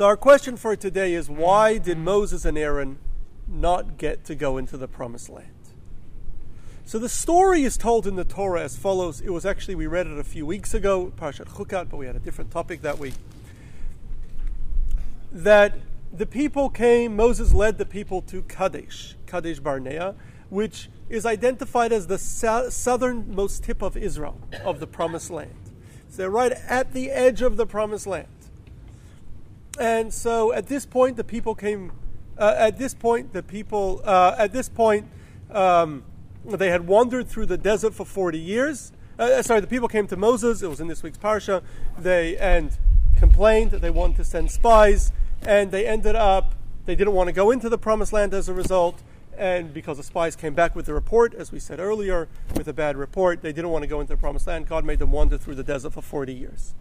So, our question for today is why did Moses and Aaron not get to go into the promised land? So, the story is told in the Torah as follows. It was actually, we read it a few weeks ago, Parshat Chukat, but we had a different topic that week. That the people came, Moses led the people to Kadesh, Kadesh Barnea, which is identified as the southernmost tip of Israel, of the promised land. So they're right at the edge of the promised land. And so at this point, the people came, uh, at this point, the people, uh, at this point, um, they had wandered through the desert for 40 years. Uh, uh, sorry, the people came to Moses, it was in this week's parsha, they, and complained that they wanted to send spies and they ended up, they didn't want to go into the promised land as a result. And because the spies came back with the report, as we said earlier, with a bad report, they didn't want to go into the promised land. God made them wander through the desert for 40 years.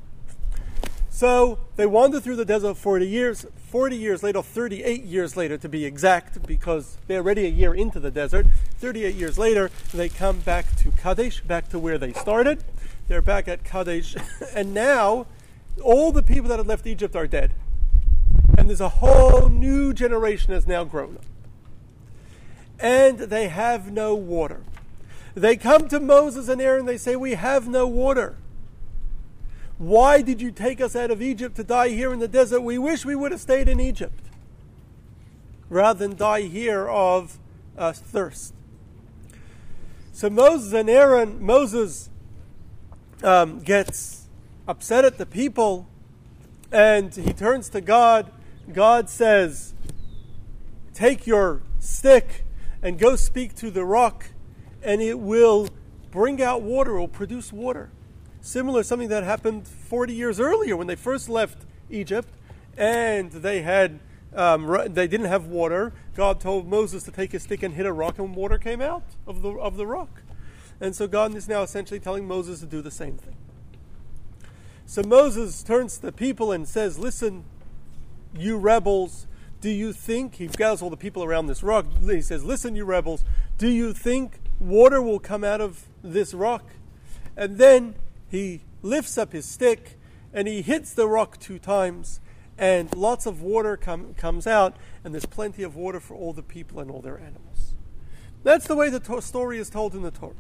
So they wandered through the desert 40 years. 40 years later, 38 years later to be exact, because they're already a year into the desert. 38 years later, they come back to Kadesh, back to where they started. They're back at Kadesh. and now, all the people that had left Egypt are dead and there's a whole new generation has now grown up. And they have no water. They come to Moses and Aaron, they say, We have no water. Why did you take us out of Egypt to die here in the desert? We wish we would have stayed in Egypt rather than die here of uh, thirst. So Moses and Aaron, Moses um, gets upset at the people and he turns to God God says, Take your stick and go speak to the rock, and it will bring out water, it will produce water. Similar, something that happened 40 years earlier when they first left Egypt and they had um, they didn't have water. God told Moses to take his stick and hit a rock, and water came out of the of the rock. And so God is now essentially telling Moses to do the same thing. So Moses turns to the people and says, "Listen, you rebels, do you think, he gathers all the people around this rock, he says, Listen, you rebels, do you think water will come out of this rock? And then he lifts up his stick and he hits the rock two times, and lots of water com- comes out, and there's plenty of water for all the people and all their animals. That's the way the to- story is told in the Torah.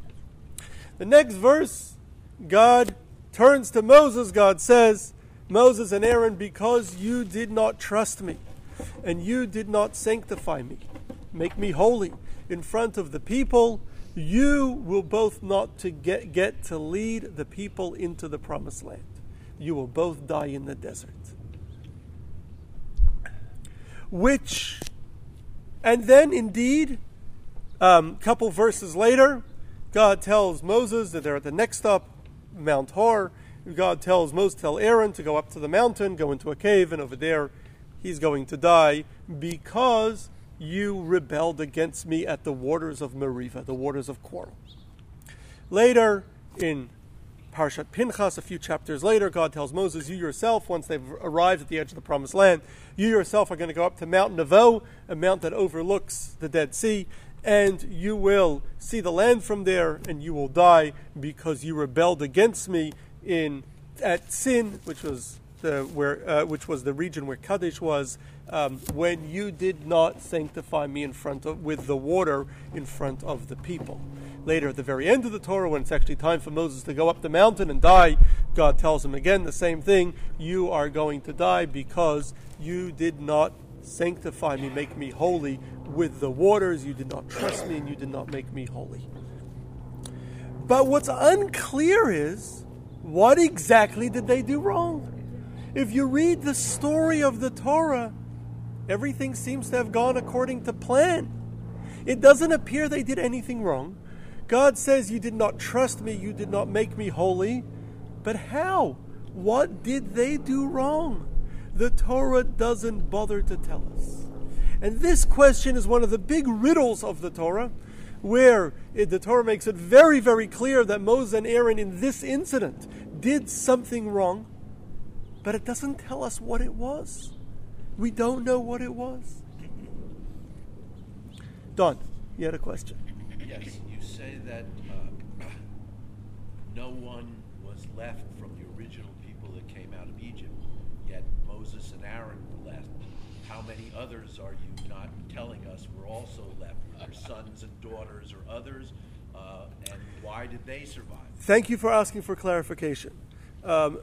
The next verse, God turns to Moses, God says, Moses and Aaron, because you did not trust me and you did not sanctify me, make me holy in front of the people, you will both not to get, get to lead the people into the promised land. You will both die in the desert. Which, and then indeed, a um, couple verses later, God tells Moses that they're at the next stop, Mount Hor, God tells Moses, tell Aaron to go up to the mountain, go into a cave, and over there he's going to die because you rebelled against me at the waters of Meribah, the waters of quarrel. Later, in Parshat Pinchas, a few chapters later, God tells Moses, You yourself, once they've arrived at the edge of the promised land, you yourself are going to go up to Mount Nebo, a mount that overlooks the Dead Sea, and you will see the land from there, and you will die because you rebelled against me in at Sin, which was the where uh, which was the region where Kadesh was, um, when you did not sanctify me in front of with the water in front of the people. Later, at the very end of the Torah, when it's actually time for Moses to go up the mountain and die, God tells him again the same thing: "You are going to die because you did not sanctify me, make me holy with the waters. You did not trust me, and you did not make me holy." But what's unclear is what exactly did they do wrong? If you read the story of the Torah, everything seems to have gone according to plan. It doesn't appear they did anything wrong. God says, You did not trust me, you did not make me holy. But how? What did they do wrong? The Torah doesn't bother to tell us. And this question is one of the big riddles of the Torah, where it, the Torah makes it very, very clear that Moses and Aaron in this incident did something wrong, but it doesn't tell us what it was. We don't know what it was. Don, you had a question. Yes, you say that uh, no one was left from the original people that came out of Egypt, yet Moses and Aaron were left. how many others are you not telling us were also left? Were there sons and daughters or others? Uh, and why did they survive? Thank you for asking for clarification. Um,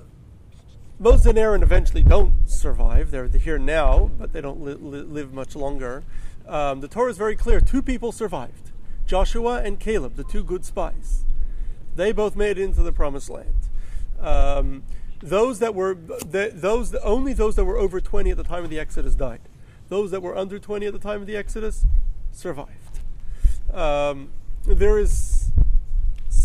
Moses and Aaron eventually don't survive. They're here now, but they don't li- li- live much longer. Um, the Torah is very clear. Two people survived Joshua and Caleb, the two good spies. They both made it into the promised land. Um, those that were the, those only those that were over 20 at the time of the Exodus died. Those that were under 20 at the time of the Exodus survived. Um, there is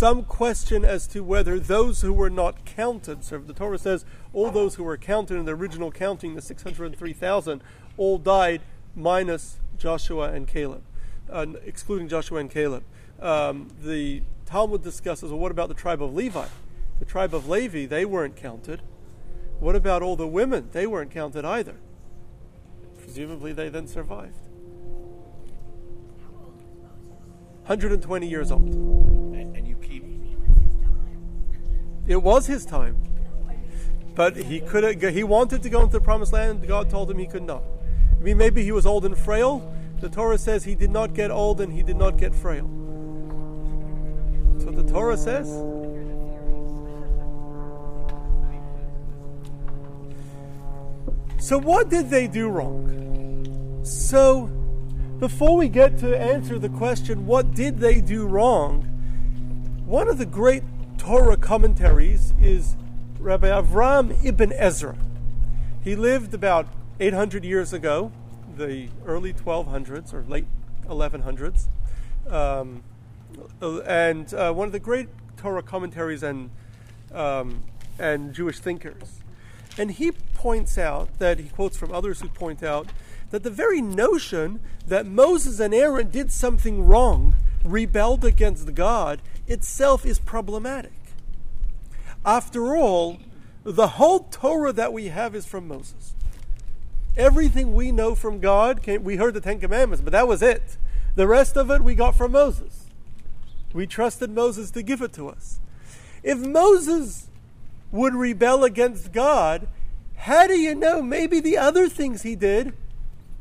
some question as to whether those who were not counted, so the Torah says all those who were counted in the original counting, the 603,000, all died minus Joshua and Caleb, uh, excluding Joshua and Caleb. Um, the Talmud discusses, well, what about the tribe of Levi? The tribe of Levi, they weren't counted. What about all the women? They weren't counted either. Presumably, they then survived. 120 years old. It was his time. But he could he wanted to go into the promised land, God told him he could not. I mean maybe he was old and frail. The Torah says he did not get old and he did not get frail. That's what the Torah says. So what did they do wrong? So before we get to answer the question, what did they do wrong? One of the great Torah commentaries is Rabbi Avram ibn Ezra. He lived about 800 years ago, the early 1200s or late 1100s, um, and uh, one of the great Torah commentaries and um, and Jewish thinkers. And he points out that he quotes from others who point out that the very notion that Moses and Aaron did something wrong, rebelled against God, itself is problematic. After all, the whole Torah that we have is from Moses. Everything we know from God, came, we heard the Ten Commandments, but that was it. The rest of it we got from Moses. We trusted Moses to give it to us. If Moses would rebel against God, how do you know maybe the other things he did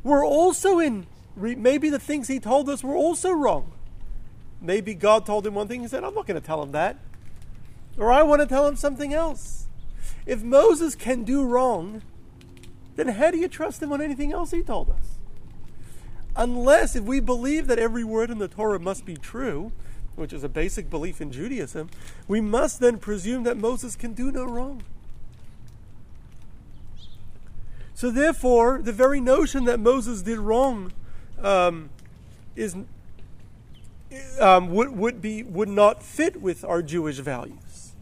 were also in, maybe the things he told us were also wrong? Maybe God told him one thing, he said, I'm not going to tell him that. Or I want to tell him something else. If Moses can do wrong, then how do you trust him on anything else he told us? Unless, if we believe that every word in the Torah must be true, which is a basic belief in Judaism, we must then presume that Moses can do no wrong. So, therefore, the very notion that Moses did wrong um, is um, would, would be would not fit with our Jewish values.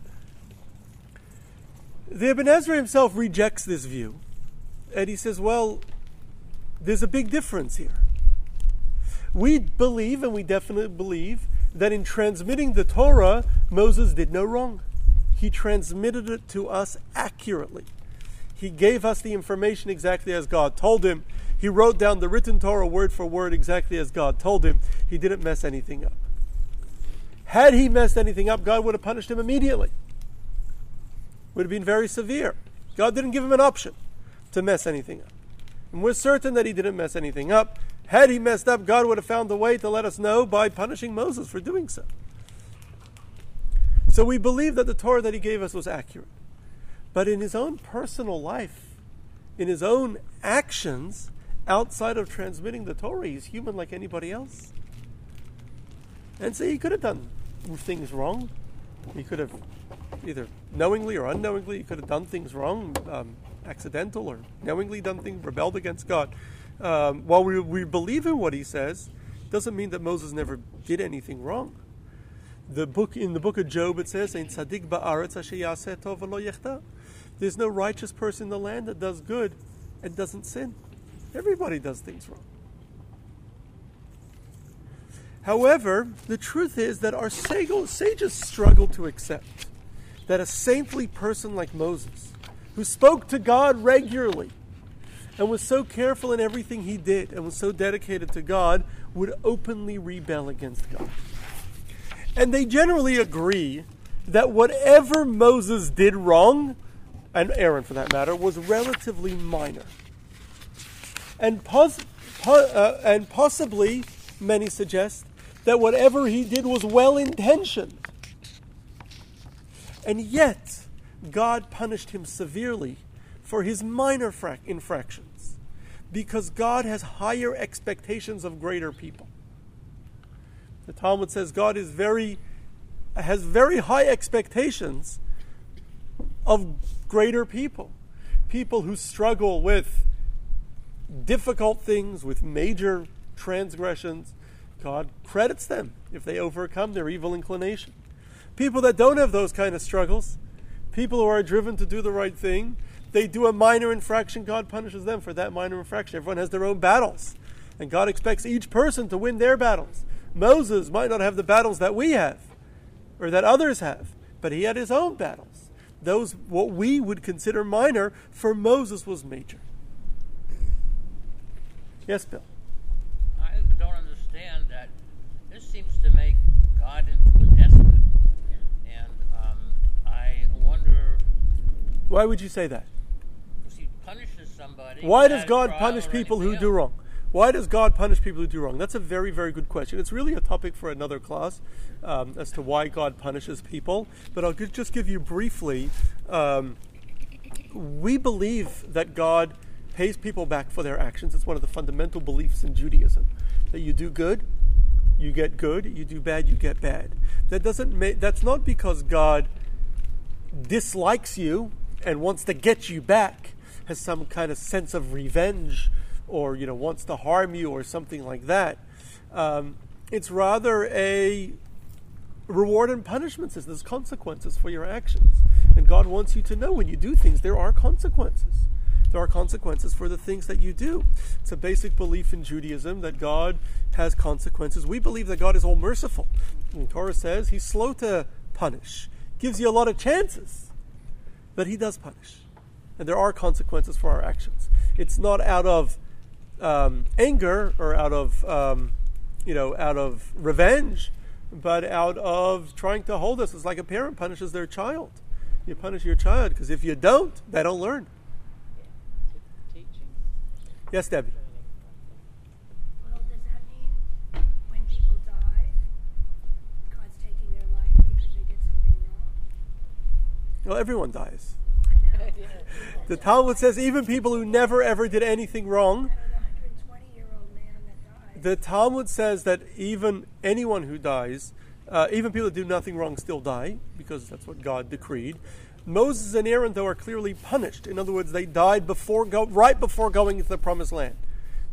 The Ibn Ezra himself rejects this view, and he says, "Well, there's a big difference here. We believe, and we definitely believe, that in transmitting the Torah, Moses did no wrong. He transmitted it to us accurately. He gave us the information exactly as God told him. He wrote down the written Torah word for word exactly as God told him. He didn't mess anything up. Had he messed anything up, God would have punished him immediately. Would have been very severe. God didn't give him an option to mess anything up. And we're certain that he didn't mess anything up. Had he messed up, God would have found a way to let us know by punishing Moses for doing so. So we believe that the Torah that he gave us was accurate. But in his own personal life, in his own actions, outside of transmitting the Torah, he's human like anybody else. And so he could have done things wrong. He could have either knowingly or unknowingly, he could have done things wrong, um, accidental or knowingly done things, rebelled against God. Um, while we, we believe in what he says, doesn't mean that Moses never did anything wrong. The book in the book of Job it says, "In tzadik ba'aretz There's no righteous person in the land that does good and doesn't sin. Everybody does things wrong. However, the truth is that our sages struggle to accept that a saintly person like Moses, who spoke to God regularly and was so careful in everything he did and was so dedicated to God, would openly rebel against God. And they generally agree that whatever Moses did wrong, and Aaron for that matter, was relatively minor. And, pos- po- uh, and possibly, many suggest, that whatever he did was well intentioned. And yet, God punished him severely for his minor fra- infractions because God has higher expectations of greater people. The Talmud says God is very has very high expectations of greater people. People who struggle with difficult things, with major transgressions, God credits them if they overcome their evil inclination. People that don't have those kind of struggles, people who are driven to do the right thing, they do a minor infraction, God punishes them for that minor infraction. Everyone has their own battles, and God expects each person to win their battles. Moses might not have the battles that we have or that others have, but he had his own battles. Those, what we would consider minor, for Moses was major. Yes, Bill. I don't understand that. This seems to make God into a despot, and um, I wonder Why would you say that? because He punishes somebody. Why does God punish people who anything do wrong? Why does God punish people who do wrong? That's a very, very good question. It's really a topic for another class um, as to why God punishes people. But I'll just give you briefly. Um, we believe that God pays people back for their actions. It's one of the fundamental beliefs in Judaism that you do good, you get good. You do bad, you get bad. That doesn't. Ma- that's not because God dislikes you and wants to get you back, has some kind of sense of revenge, or you know wants to harm you or something like that. Um, it's rather a reward and punishment system. There's consequences for your actions, and God wants you to know when you do things there are consequences. There are consequences for the things that you do. It's a basic belief in Judaism that God has consequences. We believe that God is all merciful. And Torah says He's slow to punish, gives you a lot of chances, but He does punish. And there are consequences for our actions. It's not out of um, anger or out of, um, you know, out of revenge, but out of trying to hold us. It's like a parent punishes their child. You punish your child because if you don't, they don't learn. Teaching. Yes, Debbie. Well, does that mean when people die, God's taking their life because they did something wrong? Well, everyone dies. I know. The Talmud says even people who never ever did anything wrong, That was a 120 year old man that died. the Talmud says that even anyone who dies, uh, even people that do nothing wrong, still die because that's what God decreed. Moses and Aaron, though, are clearly punished. In other words, they died before go, right before going into the promised land.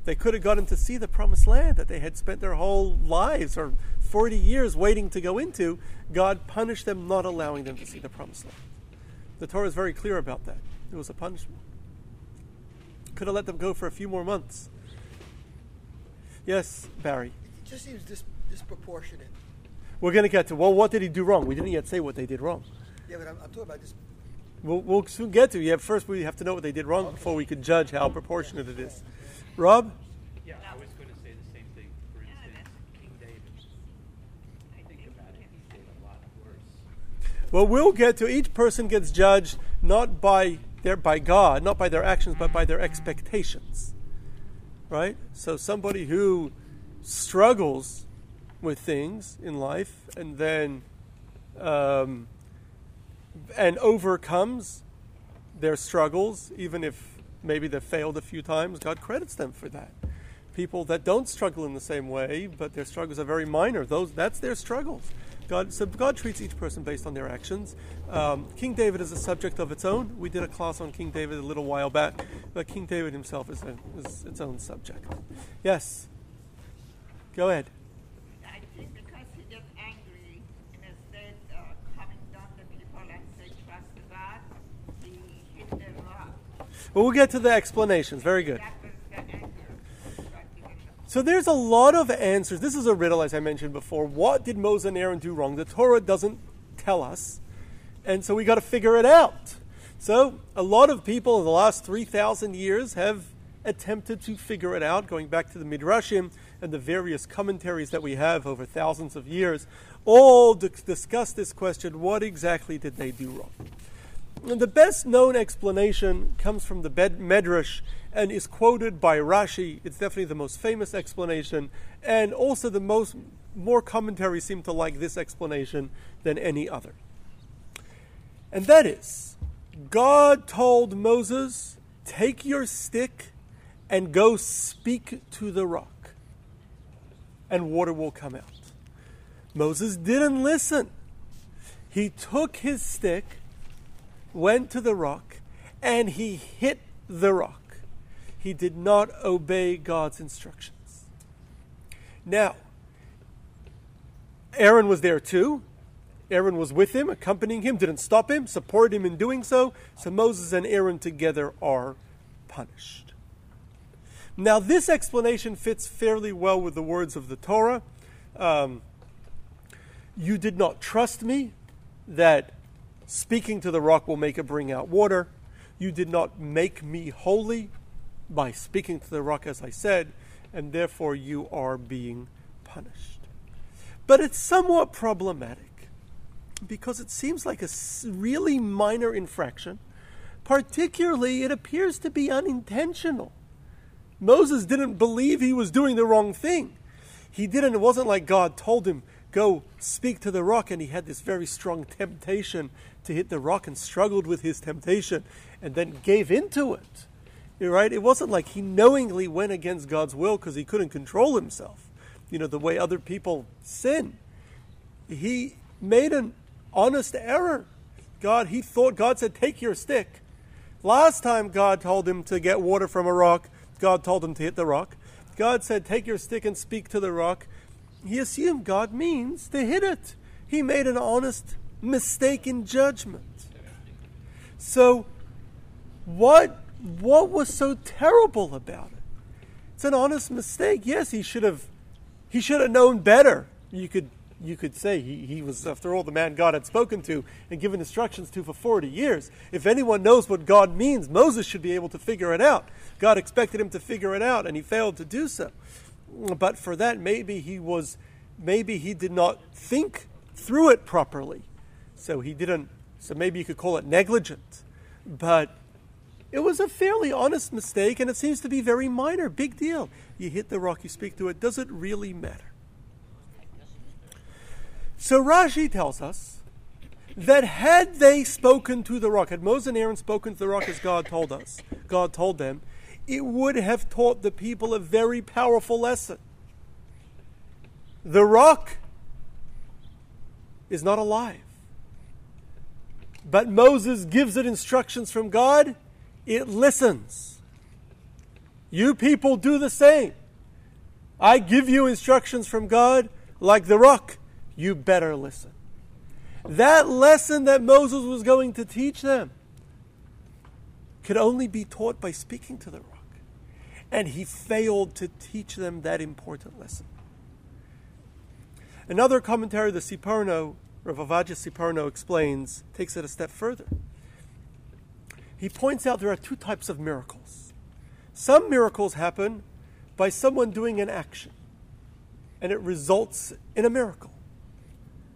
They could have gotten to see the promised land that they had spent their whole lives or 40 years waiting to go into. God punished them, not allowing them to see the promised land. The Torah is very clear about that. It was a punishment. Could have let them go for a few more months. Yes, Barry. It just seems dis- disproportionate. We're going to get to, well, what did he do wrong? We didn't yet say what they did wrong. Yeah, but I'm, I'm talking about this. We'll, we'll soon get to. Yeah, first we have to know what they did wrong before we can judge how proportionate it is. Rob? Yeah, I was going to say the same thing. For instance, King David. Think about it. He did a lot worse. Well, we'll get to. Each person gets judged not by their by God, not by their actions, but by their expectations. Right. So somebody who struggles with things in life and then um, and overcomes their struggles, even if maybe they've failed a few times, God credits them for that. People that don't struggle in the same way, but their struggles are very minor, those that's their struggles. God, so God treats each person based on their actions. Um, King David is a subject of its own. We did a class on King David a little while back, but King David himself is, a, is its own subject. Yes. Go ahead. I think because he gets angry and instead uh, coming down to people and say trust God, he hit them up. Well, we'll get to the explanations. Very good. So there's a lot of answers. This is a riddle, as I mentioned before. What did Moses and Aaron do wrong? The Torah doesn't tell us, and so we got to figure it out. So a lot of people in the last three thousand years have attempted to figure it out, going back to the midrashim and the various commentaries that we have over thousands of years. All discuss this question: What exactly did they do wrong? The best known explanation comes from the Bed- Medrash and is quoted by Rashi. It's definitely the most famous explanation, and also the most more commentaries seem to like this explanation than any other. And that is, God told Moses, "Take your stick and go speak to the rock, and water will come out." Moses didn't listen. He took his stick, went to the rock, and he hit the rock. He did not obey God's instructions. Now, Aaron was there too. Aaron was with him, accompanying him, didn't stop him, supported him in doing so. So Moses and Aaron together are punished. Now, this explanation fits fairly well with the words of the Torah. Um, you did not trust me that speaking to the rock will make it bring out water. You did not make me holy by speaking to the rock, as I said, and therefore you are being punished. But it's somewhat problematic because it seems like a really minor infraction. Particularly, it appears to be unintentional. Moses didn't believe he was doing the wrong thing. He didn't, it wasn't like God told him, go speak to the rock, and he had this very strong temptation to hit the rock and struggled with his temptation and then gave into it. Right? It wasn't like he knowingly went against God's will because he couldn't control himself. You know, the way other people sin. He made an honest error. God, he thought, God said, take your stick. Last time God told him to get water from a rock, God told him to hit the rock. God said, take your stick and speak to the rock. He assumed God means to hit it. He made an honest mistake in judgment. So, what what was so terrible about it? It's an honest mistake. Yes, he should have he should have known better. You could you could say he, he was, after all, the man God had spoken to and given instructions to for 40 years. If anyone knows what God means, Moses should be able to figure it out. God expected him to figure it out, and he failed to do so. But for that, maybe he was, maybe he did not think through it properly. So he didn't, so maybe you could call it negligent. But it was a fairly honest mistake, and it seems to be very minor. Big deal. You hit the rock, you speak to it. Does it really matter? So Rashi tells us that had they spoken to the rock, had Moses and Aaron spoken to the rock as God told us, God told them, it would have taught the people a very powerful lesson. The rock is not alive. But Moses gives it instructions from God, it listens. You people do the same. I give you instructions from God like the rock you better listen. That lesson that Moses was going to teach them could only be taught by speaking to the rock. And he failed to teach them that important lesson. Another commentary, the Sforno, Rav Sforno explains, takes it a step further. He points out there are two types of miracles. Some miracles happen by someone doing an action, and it results in a miracle.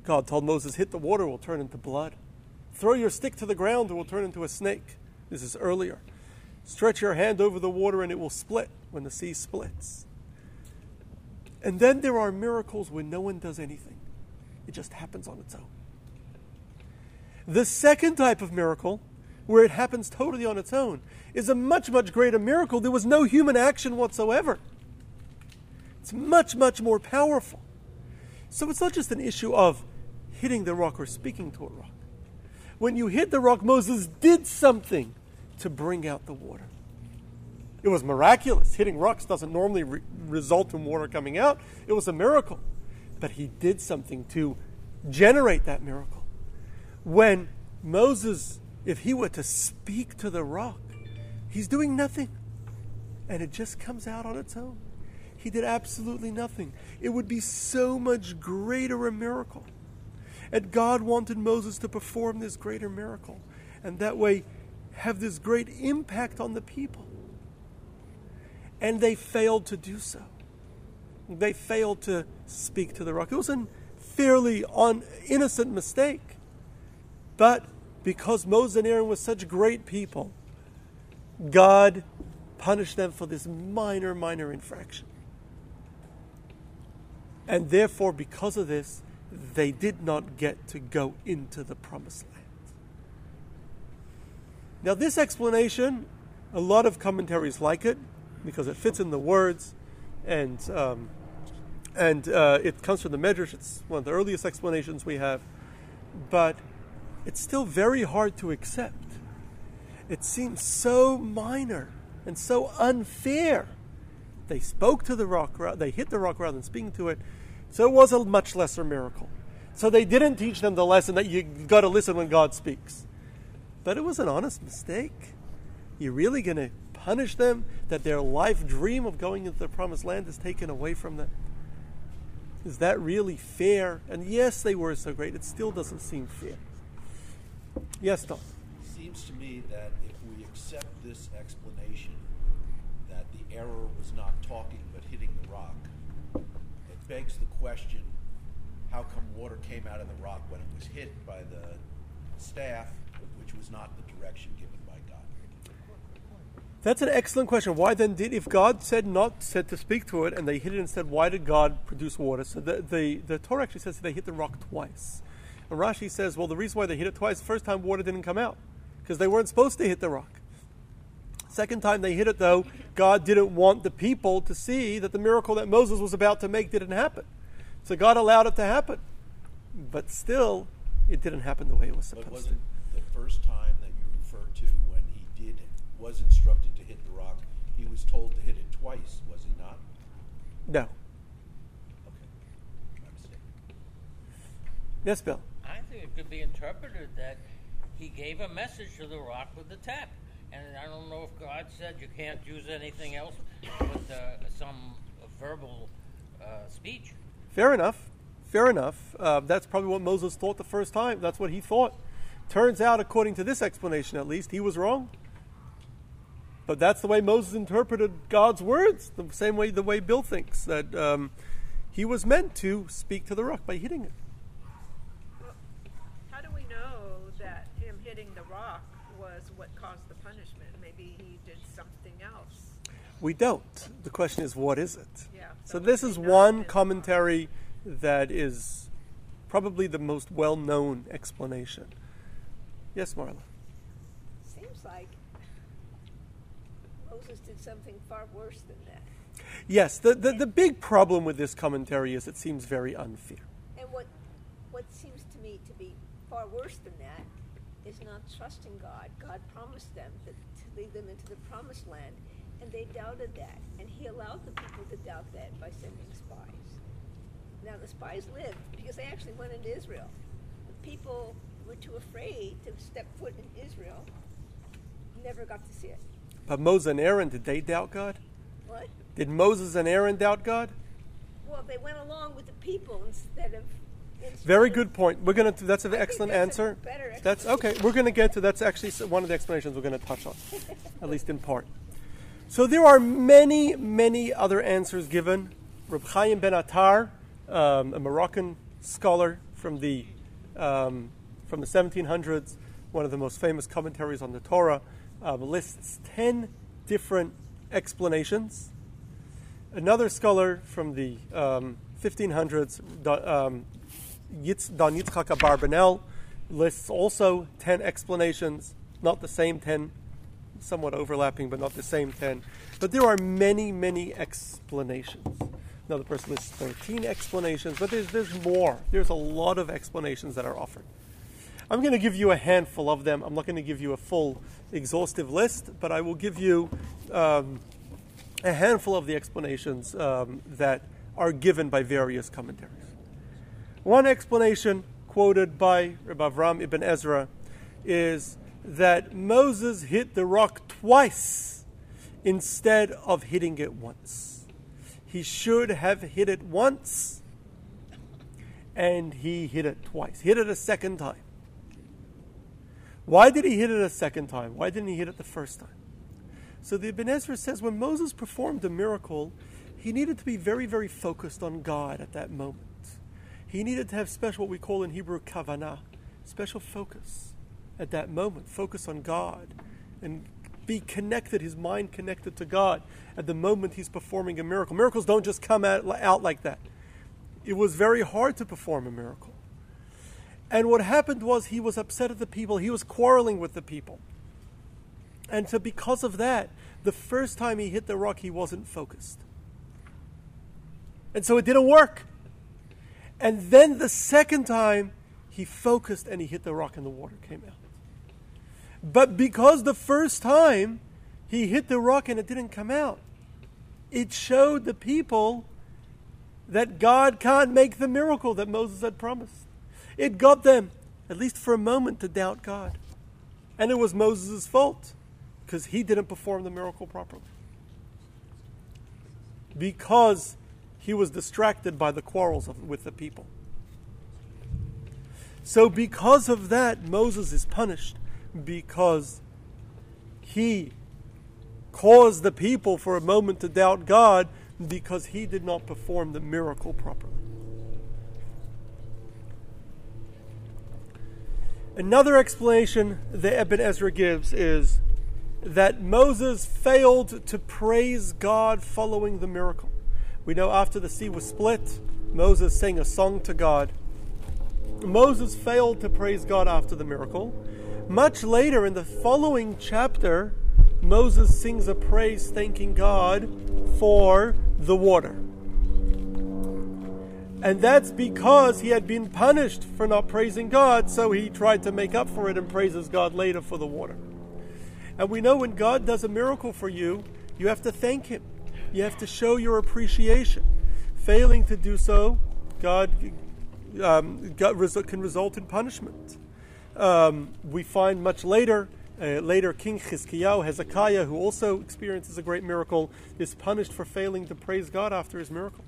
God told Moses, hit the water, will turn into blood. Throw your stick to the ground, it will turn into a snake. This is earlier. Stretch your hand over the water, and it will split when the sea splits. And then there are miracles when no one does anything, it just happens on its own. The second type of miracle, where it happens totally on its own, is a much, much greater miracle. There was no human action whatsoever. It's much, much more powerful. So it's not just an issue of hitting the rock or speaking to a rock. When you hit the rock, Moses did something to bring out the water. It was miraculous. Hitting rocks doesn't normally re- result in water coming out, it was a miracle. But he did something to generate that miracle. When Moses, if he were to speak to the rock, he's doing nothing. And it just comes out on its own. He did absolutely nothing. It would be so much greater a miracle and God wanted Moses to perform this greater miracle and that way have this great impact on the people. And they failed to do so. They failed to speak to the rock. It was a fairly un- innocent mistake. But because Moses and Aaron were such great people, God punished them for this minor, minor infraction. And therefore, because of this, they did not get to go into the promised land. Now, this explanation, a lot of commentaries like it because it fits in the words, and um, and uh, it comes from the Medrash. It's one of the earliest explanations we have, but it's still very hard to accept. It seems so minor and so unfair. They spoke to the rock, they hit the rock rather than speaking to it, so it was a much lesser miracle. So they didn't teach them the lesson that you got to listen when God speaks. But it was an honest mistake. You're really going to punish them that their life dream of going into the promised land is taken away from them? Is that really fair? And yes, they were so great. It still doesn't seem fair. Yes, Tom. Seems to me that if we accept this explanation that the error was not talking but hitting the rock, it begs the question how come water came out of the rock when it was hit by the staff, which was not the direction given by God? That's an excellent question. Why then did, if God said not said to speak to it and they hit it instead, why did God produce water? So the, the, the Torah actually says they hit the rock twice. And Rashi says, well, the reason why they hit it twice, the first time water didn't come out because they weren't supposed to hit the rock. Second time they hit it, though, God didn't want the people to see that the miracle that Moses was about to make didn't happen. So God allowed it to happen. But still, it didn't happen the way it was supposed to. Wasn't the first time that you referred to when he did was instructed to hit the rock, he was told to hit it twice, was he not? No. Okay. My mistake. Yes, Bill. I think it could be interpreted that he gave a message to the rock with the tap. And I don't know if God said you can't use anything else but uh, some verbal uh, speech. Fair enough. Fair enough. Uh, that's probably what Moses thought the first time. That's what he thought. Turns out, according to this explanation at least, he was wrong. But that's the way Moses interpreted God's words, the same way the way Bill thinks that um, he was meant to speak to the rock by hitting it. Well, how do we know that him hitting the rock was what caused the punishment? Maybe he did something else. We don't. The question is, what is it? Yeah, So that this is one commentary that is probably the most well-known explanation. Yes, Marla. Seems like Moses did something far worse than that. Yes, the, the, the big problem with this commentary is it seems very unfair. And what what seems to me to be far worse than that is not trusting God. God promised them that, to lead them into the promised land, and they doubted that. And He allowed the people to doubt that by sending spies. Now the spies lived because they actually went into Israel. The people were too afraid to step foot in Israel. Never got to see it. But Moses and Aaron, did they doubt God? What? Did Moses and Aaron doubt God? Well, they went along with the people instead of. instead Very good point. We're gonna. That's an I excellent that's answer. That's okay. We're gonna get to. That's actually one of the explanations we're gonna touch on, at least in part. So there are many, many other answers given. Reb Chaim Ben Attar, um, a Moroccan scholar from the um, from the 1700s, one of the most famous commentaries on the Torah, um, lists ten different explanations. Another scholar from the um, 1500s, Da- um, Yitz, Don Yitzchak Abarbanel, lists also 10 explanations, not the same 10, somewhat overlapping, but not the same 10. But there are many, many explanations. Another person lists 13 explanations, but there's, there's more. There's a lot of explanations that are offered. I'm going to give you a handful of them. I'm not going to give you a full, exhaustive list, but I will give you um, a handful of the explanations um, that are given by various commentaries. One explanation quoted by Rabbi Avram ibn Ezra is that Moses hit the rock twice instead of hitting it once. He should have hit it once, and he hit it twice. Hit it a second time. Why did he hit it a second time? Why didn't he hit it the first time? So the Ibn Ezra says when Moses performed a miracle, he needed to be very, very focused on God at that moment. He needed to have special, what we call in Hebrew, kavanah, special focus. at that moment, focus on God, and be connected, his mind connected to God at the moment he's performing a miracle. Miracles don't just come out, out like that. It was very hard to perform a miracle. And what happened was he was upset at the people, he was quarreling with the people. And so, because of that, the first time he hit the rock, he wasn't focused. And so it didn't work. And then the second time, he focused and he hit the rock and the water came out. But because the first time he hit the rock and it didn't come out, it showed the people that God can't make the miracle that Moses had promised. It got them, at least for a moment, to doubt God. And it was Moses' fault because he didn't perform the miracle properly. Because he was distracted by the quarrels of, with the people. So, because of that, Moses is punished because he caused the people for a moment to doubt God because he did not perform the miracle properly. Another explanation that Ibn Ezra gives is that Moses failed to praise God following the miracle. We know after the sea was split, Moses sang a song to God. Moses failed to praise God after the miracle. Much later in the following chapter, Moses sings a praise thanking God for the water. And that's because he had been punished for not praising God, so he tried to make up for it and praises God later for the water. And we know when God does a miracle for you, you have to thank him. You have to show your appreciation. Failing to do so, God, um, God can result in punishment. Um, we find much later, uh, later King Chizkiyahu, Hezekiah, who also experiences a great miracle, is punished for failing to praise God after his miracle.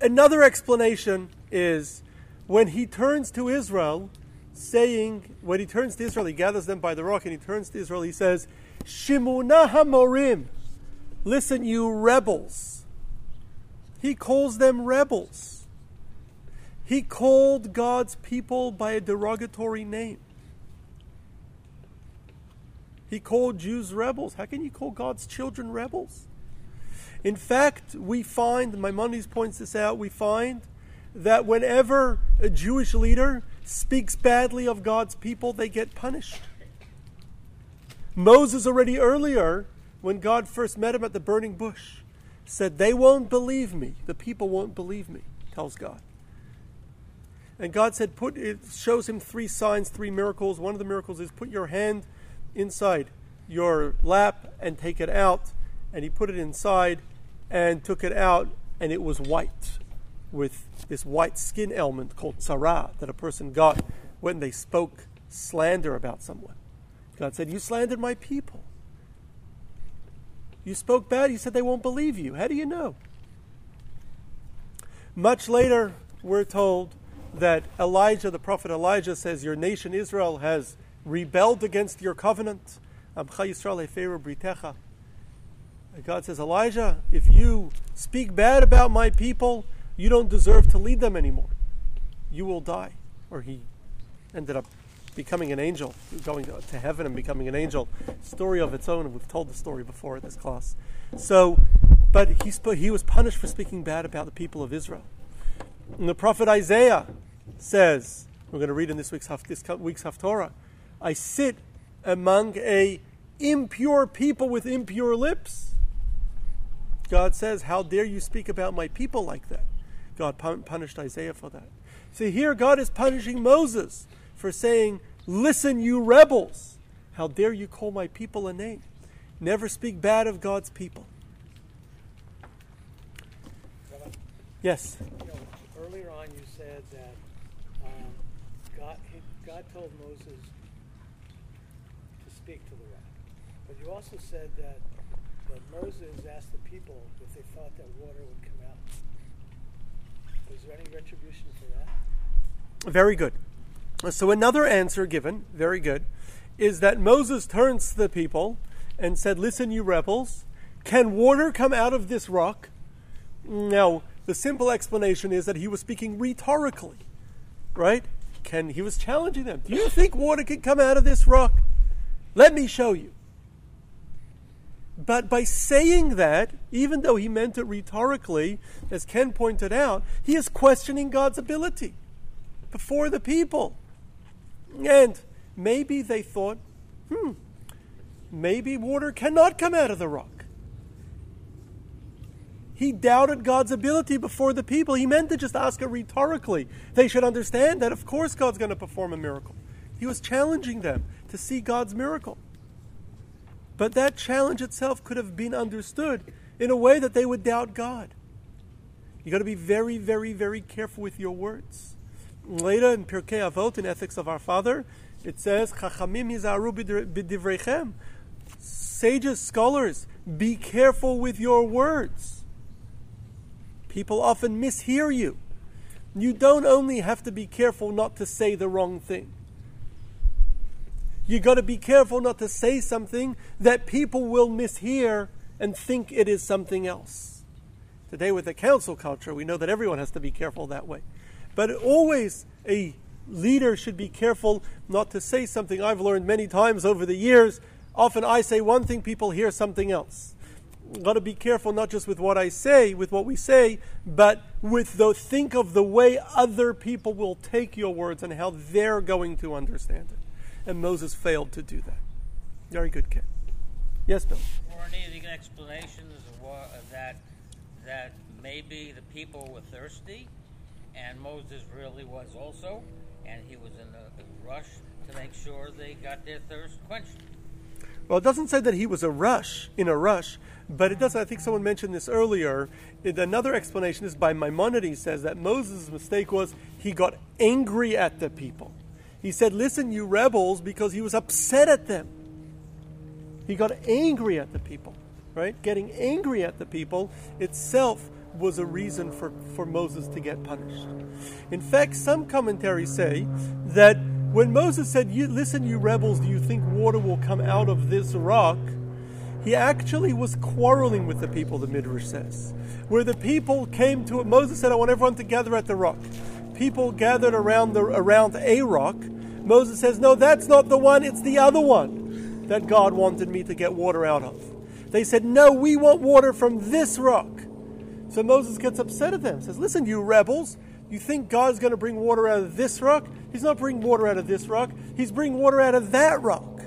Another explanation is when he turns to Israel, saying, when he turns to Israel, he gathers them by the rock and he turns to Israel, he says, Shimuna Hamorim, listen, you rebels. He calls them rebels. He called God's people by a derogatory name. He called Jews rebels. How can you call God's children rebels? In fact, we find, Maimonides points this out, we find that whenever a Jewish leader speaks badly of God's people, they get punished. Moses, already earlier, when God first met him at the burning bush, said, They won't believe me. The people won't believe me, tells God. And God said, Put it shows him three signs, three miracles. One of the miracles is put your hand inside your lap and take it out. And he put it inside and took it out, and it was white with this white skin element called tzara that a person got when they spoke slander about someone. God said, You slandered my people. You spoke bad. You said they won't believe you. How do you know? Much later, we're told that Elijah, the prophet Elijah, says, Your nation Israel has rebelled against your covenant. God says, Elijah, if you speak bad about my people, you don't deserve to lead them anymore. You will die. Or he ended up becoming an angel, going to heaven and becoming an angel. Story of its own, and we've told the story before in this class. So, but he, sp- he was punished for speaking bad about the people of Israel. And the prophet Isaiah says, we're going to read in this week's, this week's Haftorah, I sit among a impure people with impure lips. God says, How dare you speak about my people like that? God punished Isaiah for that. See, here God is punishing Moses for saying, Listen, you rebels. How dare you call my people a name? Never speak bad of God's people. Yes? You know, earlier on, you said that um, God, he, God told Moses to speak to the rock. But you also said that, that Moses asked the people if they thought that water would come out. Was there any retribution for that? Very good. So, another answer given, very good, is that Moses turns to the people and said, Listen, you rebels, can water come out of this rock? Now, the simple explanation is that he was speaking rhetorically, right? can he was challenging them. Do you think water can come out of this rock? Let me show you. But by saying that, even though he meant it rhetorically, as Ken pointed out, he is questioning God's ability before the people. And maybe they thought, hmm, maybe water cannot come out of the rock. He doubted God's ability before the people. He meant to just ask it rhetorically. They should understand that, of course, God's going to perform a miracle. He was challenging them to see God's miracle. But that challenge itself could have been understood in a way that they would doubt God. You got to be very, very, very careful with your words. Later in Pirkei Avot, in Ethics of Our Father, it says, "Chachamim hizaru b'divrechem." Sages, scholars, be careful with your words. People often mishear you. You don't only have to be careful not to say the wrong thing. You got to be careful not to say something that people will mishear and think it is something else. Today, with the cancel culture, we know that everyone has to be careful that way. But always a leader should be careful not to say something I've learned many times over the years. Often I say one thing, people hear something else. Got to be careful not just with what I say, with what we say, but with the think of the way other people will take your words and how they're going to understand it. And Moses failed to do that. Very good, Ken. Yes, Bill. Or needing explanations wa- uh, that that maybe the people were thirsty, and Moses really was also, and he was in a, a rush to make sure they got their thirst quenched. Well, it doesn't say that he was a rush in a rush, but it does. I think someone mentioned this earlier. It- another explanation is by Maimonides says that Moses' mistake was he got angry at the people. He said, "Listen, you rebels," because he was upset at them. He got angry at the people, right? Getting angry at the people itself was a reason for, for Moses to get punished. In fact, some commentaries say that when Moses said, you, Listen, you rebels, do you think water will come out of this rock? He actually was quarreling with the people, the Midrash says. Where the people came to it, Moses said, I want everyone to gather at the rock. People gathered around, the, around a rock. Moses says, No, that's not the one, it's the other one that God wanted me to get water out of. They said, No, we want water from this rock. So Moses gets upset at them, says, Listen, you rebels, you think God's going to bring water out of this rock? He's not bringing water out of this rock, He's bringing water out of that rock.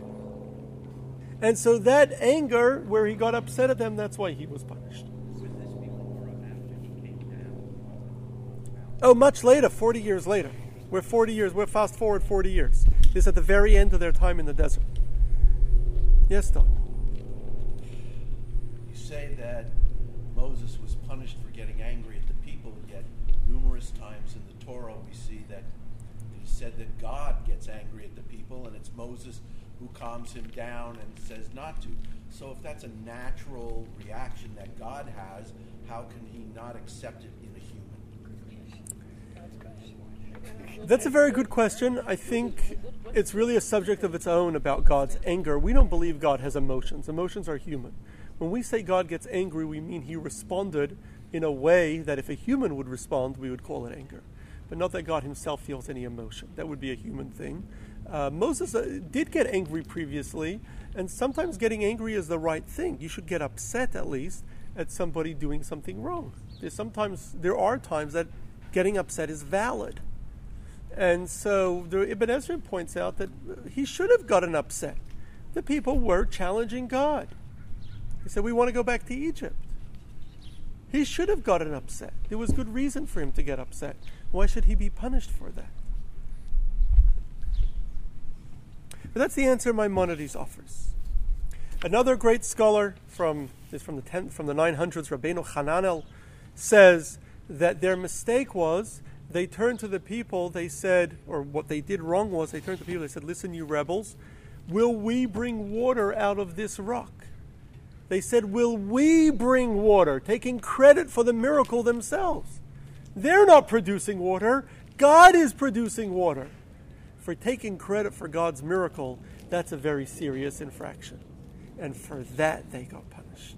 And so that anger, where he got upset at them, that's why he was punished. Would this be before or after he came down? Oh, much later, 40 years later. We're 40 years, we're fast forward 40 years. This is at the very end of their time in the desert. Yes, Don. You say that Moses was punished for getting angry at the people, yet numerous times in the Torah we see that it is said that God gets angry at the people, and it's Moses who calms him down and says not to. So if that's a natural reaction that God has, how can he not accept it in a human? That's a very good question. I think it's really a subject of its own about God's anger. We don't believe God has emotions, emotions are human. When we say God gets angry, we mean he responded in a way that if a human would respond, we would call it anger. But not that God himself feels any emotion. That would be a human thing. Uh, Moses uh, did get angry previously, and sometimes getting angry is the right thing. You should get upset at least at somebody doing something wrong. There's sometimes there are times that getting upset is valid. And so the Ibn Ezra points out that he should have gotten upset. The people were challenging God. He said, We want to go back to Egypt. He should have gotten upset. There was good reason for him to get upset. Why should he be punished for that? But that's the answer Maimonides offers. Another great scholar from is from the 10th, from the 900s, Rabbeinu Hananel, says that their mistake was they turned to the people. They said, or what they did wrong was they turned to the people. They said, "Listen, you rebels, will we bring water out of this rock?" They said, Will we bring water? Taking credit for the miracle themselves. They're not producing water, God is producing water. For taking credit for God's miracle, that's a very serious infraction. And for that, they got punished.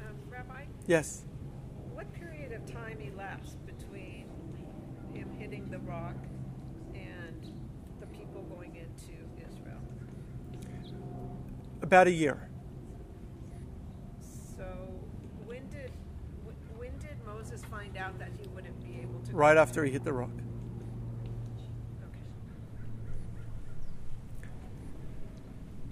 Um, Rabbi, Yes. What period of time elapsed between him hitting the rock and the people going into Israel? About a year. So when did when did Moses find out that he wouldn't be able to? Right after he hit the rock.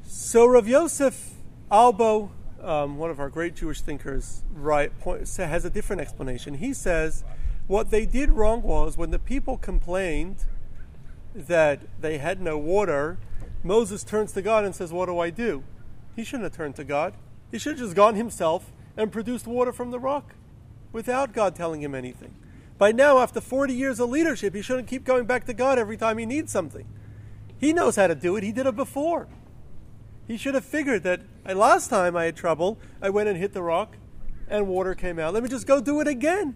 So Rav Yosef Albo, um, one of our great Jewish thinkers, right, has a different explanation. He says what they did wrong was when the people complained that they had no water, Moses turns to God and says, What do I do? He shouldn't have turned to God. He should have just gone himself and produced water from the rock without God telling him anything. By now, after 40 years of leadership, he shouldn't keep going back to God every time he needs something. He knows how to do it, he did it before. He should have figured that "Hey, last time I had trouble, I went and hit the rock and water came out. Let me just go do it again.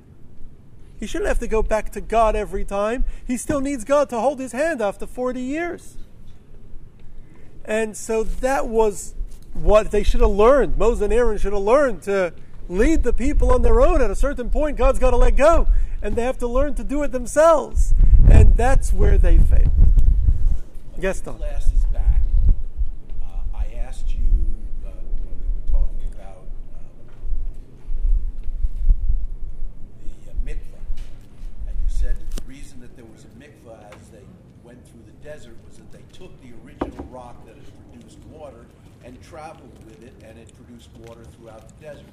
He shouldn't have to go back to God every time. He still needs God to hold his hand after 40 years. And so that was what they should have learned. Moses and Aaron should have learned to lead the people on their own. At a certain point, God's got to let go, and they have to learn to do it themselves. And that's where they fail. Yes, Don. Class is back. Uh, I asked you uh, when we were talking about um, the uh, mikvah, and you said that the reason that there was a mikvah as they went through the desert was that they took the original rock that had produced water and traveled with it, and it produced water throughout the desert.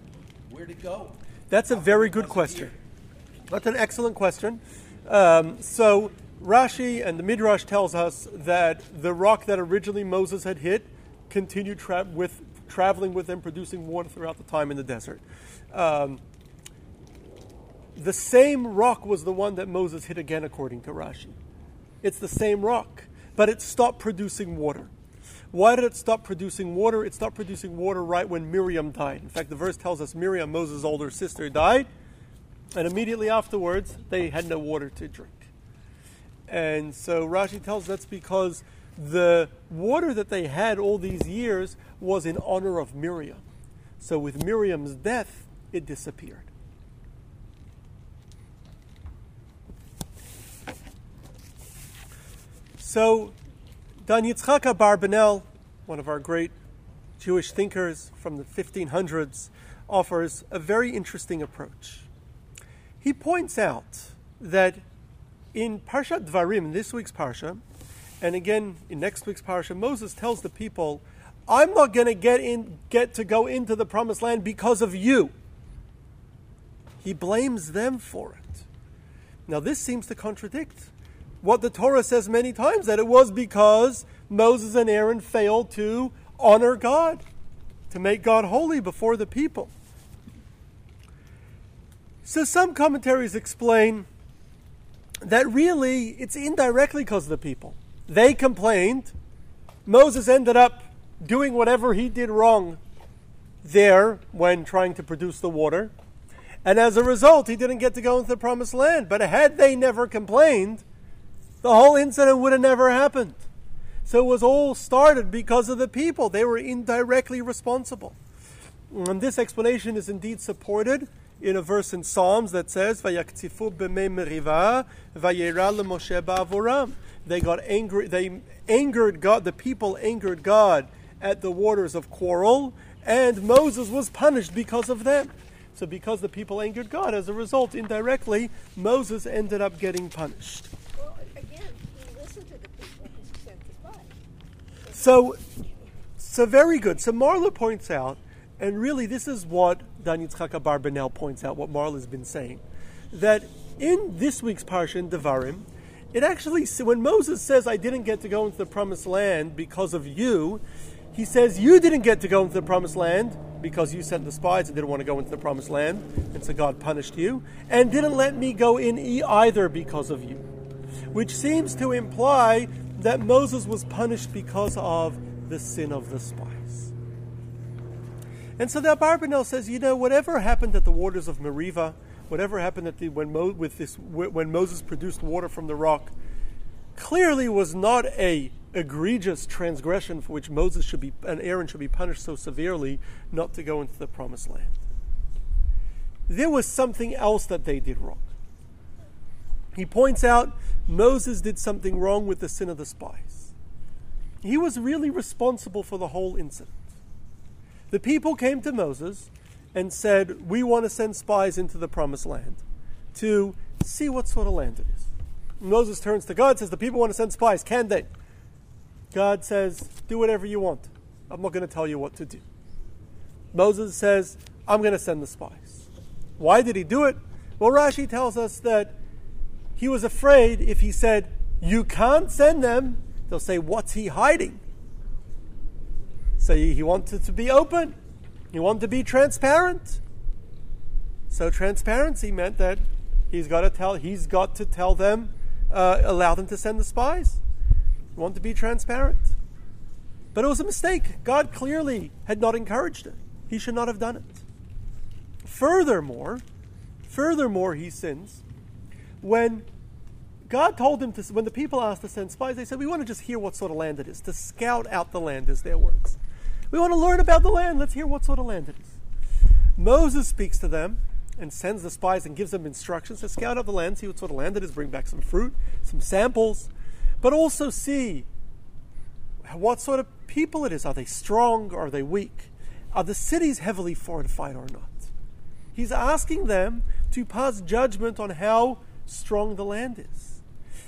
It go? That's a very good question. That's an excellent question. Um, so Rashi and the Midrash tells us that the rock that originally Moses had hit continued tra- with traveling with them, producing water throughout the time in the desert. Um, the same rock was the one that Moses hit again, according to Rashi. It's the same rock, but it stopped producing water. Why did it stop producing water? It stopped producing water right when Miriam died. In fact, the verse tells us Miriam, Moses' older sister, died, and immediately afterwards, they had no water to drink. And so Rashi tells that's because the water that they had all these years was in honor of Miriam. So with Miriam's death, it disappeared. So Don Yitzchak Barbanel, one of our great Jewish thinkers from the 1500s, offers a very interesting approach. He points out that in Parshat Dvarim, in this week's Parsha, and again in next week's Parsha, Moses tells the people, I'm not going to get in, get to go into the promised land because of you. He blames them for it. Now, this seems to contradict what the Torah says many times that it was because Moses and Aaron failed to honor God, to make God holy before the people. So, some commentaries explain that really it's indirectly because of the people. They complained. Moses ended up doing whatever he did wrong there when trying to produce the water. And as a result, he didn't get to go into the promised land. But had they never complained, the whole incident would have never happened. So it was all started because of the people. They were indirectly responsible. And this explanation is indeed supported in a verse in Psalms that says, "Vayaktifu meriva, vayera leMoshe ba'avoram." They got angry. They angered God. The people angered God at the waters of quarrel, and Moses was punished because of them. So, because the people angered God, as a result, indirectly, Moses ended up getting punished. Well, again, he listened to the people he sent the spies. So, so very good. So Marla points out, and really this is what Dan Yitzchak Barbanel points out, what Marla's been saying, that in this week's parsha in Devarim, it actually when Moses says, "I didn't get to go into the promised land because of you," he says, "You didn't get to go into the promised land because you sent the spies and didn't want to go into the promised land, and so God punished you, and didn't let me go in either because of you." which seems to imply that Moses was punished because of the sin of the spies. And so the Barbanel says, you know, whatever happened at the waters of Merivah, whatever happened at the when Mo, with this when Moses produced water from the rock, clearly was not a egregious transgression for which Moses should be and Aaron should be punished so severely not to go into the promised land. there was something else that they did wrong. He points out Moses did something wrong with the sin of the spies. He was really responsible for the whole incident. The people came to Moses and said, We want to send spies into the promised land to see what sort of land it is. Moses turns to God says, The people want to send spies. Can they? God says, Do whatever you want. I'm not going to tell you what to do. Moses says, I'm going to send the spies. Why did he do it? Well, Rashi tells us that he was afraid if he said, You can't send them, they'll say, What's he hiding? So he wanted to be open, he wanted to be transparent. So transparency meant that he's got to tell he's got to tell them, uh, allow them to send the spies. He wanted to be transparent. But it was a mistake. God clearly had not encouraged it. He should not have done it. Furthermore, furthermore, he sins when God told them to, when the people asked to send spies, they said, We want to just hear what sort of land it is. To scout out the land is their words. We want to learn about the land. Let's hear what sort of land it is. Moses speaks to them and sends the spies and gives them instructions to scout out the land, see what sort of land it is, bring back some fruit, some samples, but also see what sort of people it is. Are they strong? Are they weak? Are the cities heavily fortified or not? He's asking them to pass judgment on how strong the land is.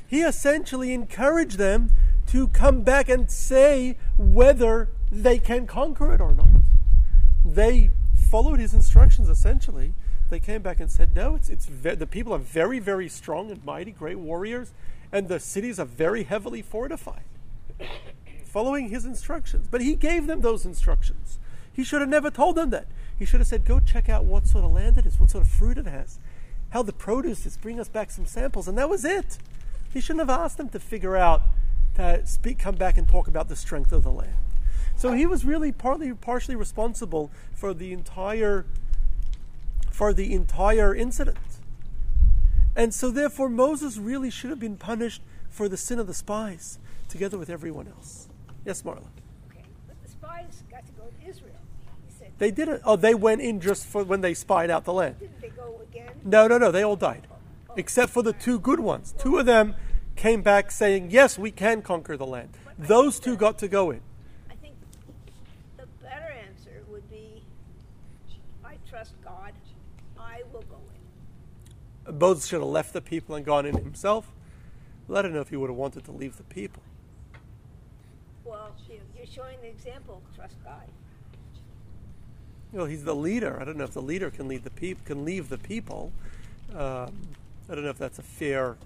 He essentially encouraged them to come back and say whether they can conquer it or not. They followed his instructions essentially. They came back and said, No, it's, it's ve- the people are very, very strong and mighty, great warriors, and the cities are very heavily fortified. Following his instructions. But he gave them those instructions. He should have never told them that. He should have said, Go check out what sort of land it is, what sort of fruit it has, how the produce is, bring us back some samples. And that was it. He shouldn't have asked them to figure out, to speak, come back and talk about the strength of the land. So he was really partly, partially responsible for the entire, for the entire incident. And so therefore Moses really should have been punished for the sin of the spies, together with everyone else. Yes, Marla. Okay, but the spies got to go to Israel. He said, They didn't. Oh, they went in just for when they spied out the land. didn't they go again? No, no, no. They all died, except for the two good ones. Two of them came back saying, "Yes, we can conquer the land." Those two got to go in. I think the better answer would be, I trust God. I will go in. Moses should have left the people and gone in himself. Well, I don't know if he would have wanted to leave the people. Well, you- you're showing the example. Trust God. You know, he's the leader. I don't know if the leader can lead the peop- can leave the people. Um, I don't know if that's a fair.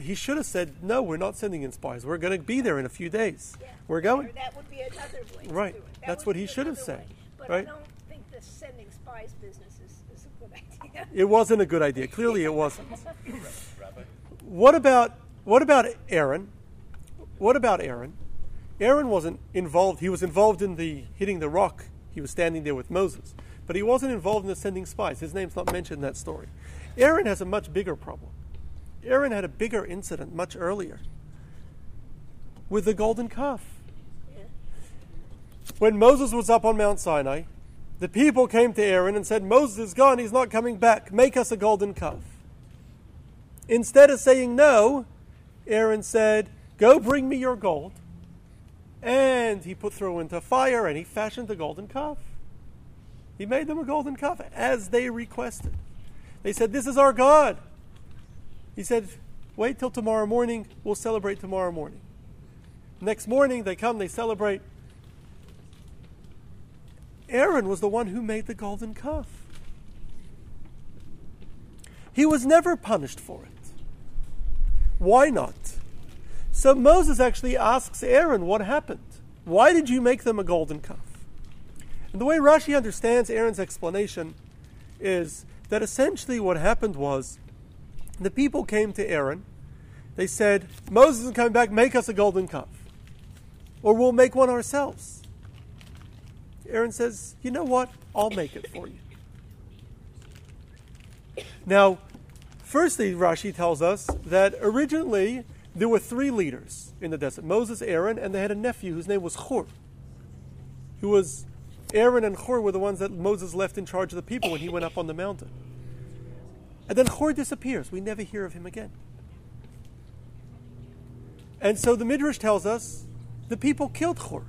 He should have said, "No, we're not sending in spies. We're going to be there in a few days. Yeah. We're going." Or that would be another way. to Right. do it. That That's what he should have said, way. But right? I don't think the sending spies business is, is a good idea. It wasn't a good idea. Clearly, it wasn't. What about what about Aaron? What about Aaron? Aaron wasn't involved. He was involved in the hitting the rock. He was standing there with Moses, but he wasn't involved in the sending spies. His name's not mentioned in that story. Aaron has a much bigger problem. Aaron had a bigger incident much earlier with the golden calf. Yeah. When Moses was up on Mount Sinai, the people came to Aaron and said, Moses is gone, he's not coming back. Make us a golden calf. Instead of saying no, Aaron said, Go bring me your gold. And he put through into fire and he fashioned a golden calf. He made them a golden calf as they requested. They said, This is our God. He said, Wait till tomorrow morning. We'll celebrate tomorrow morning. Next morning, they come, they celebrate. Aaron was the one who made the golden calf. He was never punished for it. Why not? So Moses actually asks Aaron what happened. Why did you make them a golden calf? And the way Rashi understands Aaron's explanation is that essentially what happened was the people came to Aaron. They said, Moses is coming back, make us a golden calf. Or we'll make one ourselves. Aaron says, You know what? I'll make it for you. Now, firstly, Rashi tells us that originally there were three leaders in the desert Moses, Aaron, and they had a nephew whose name was Hur, who was Aaron and Hur were the ones that Moses left in charge of the people when he went up on the mountain. And then Hur disappears. We never hear of him again. And so the Midrash tells us the people killed Hur.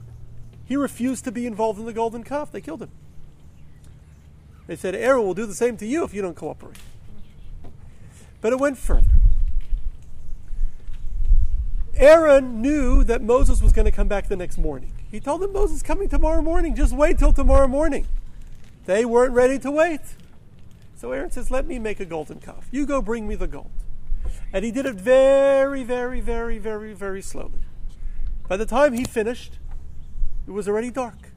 He refused to be involved in the golden calf. They killed him. They said, Aaron will do the same to you if you don't cooperate. But it went further. Aaron knew that Moses was going to come back the next morning. He told them, Moses coming tomorrow morning. Just wait till tomorrow morning. They weren't ready to wait. So Aaron says, Let me make a golden calf. You go bring me the gold. And he did it very, very, very, very, very slowly. By the time he finished, it was already dark.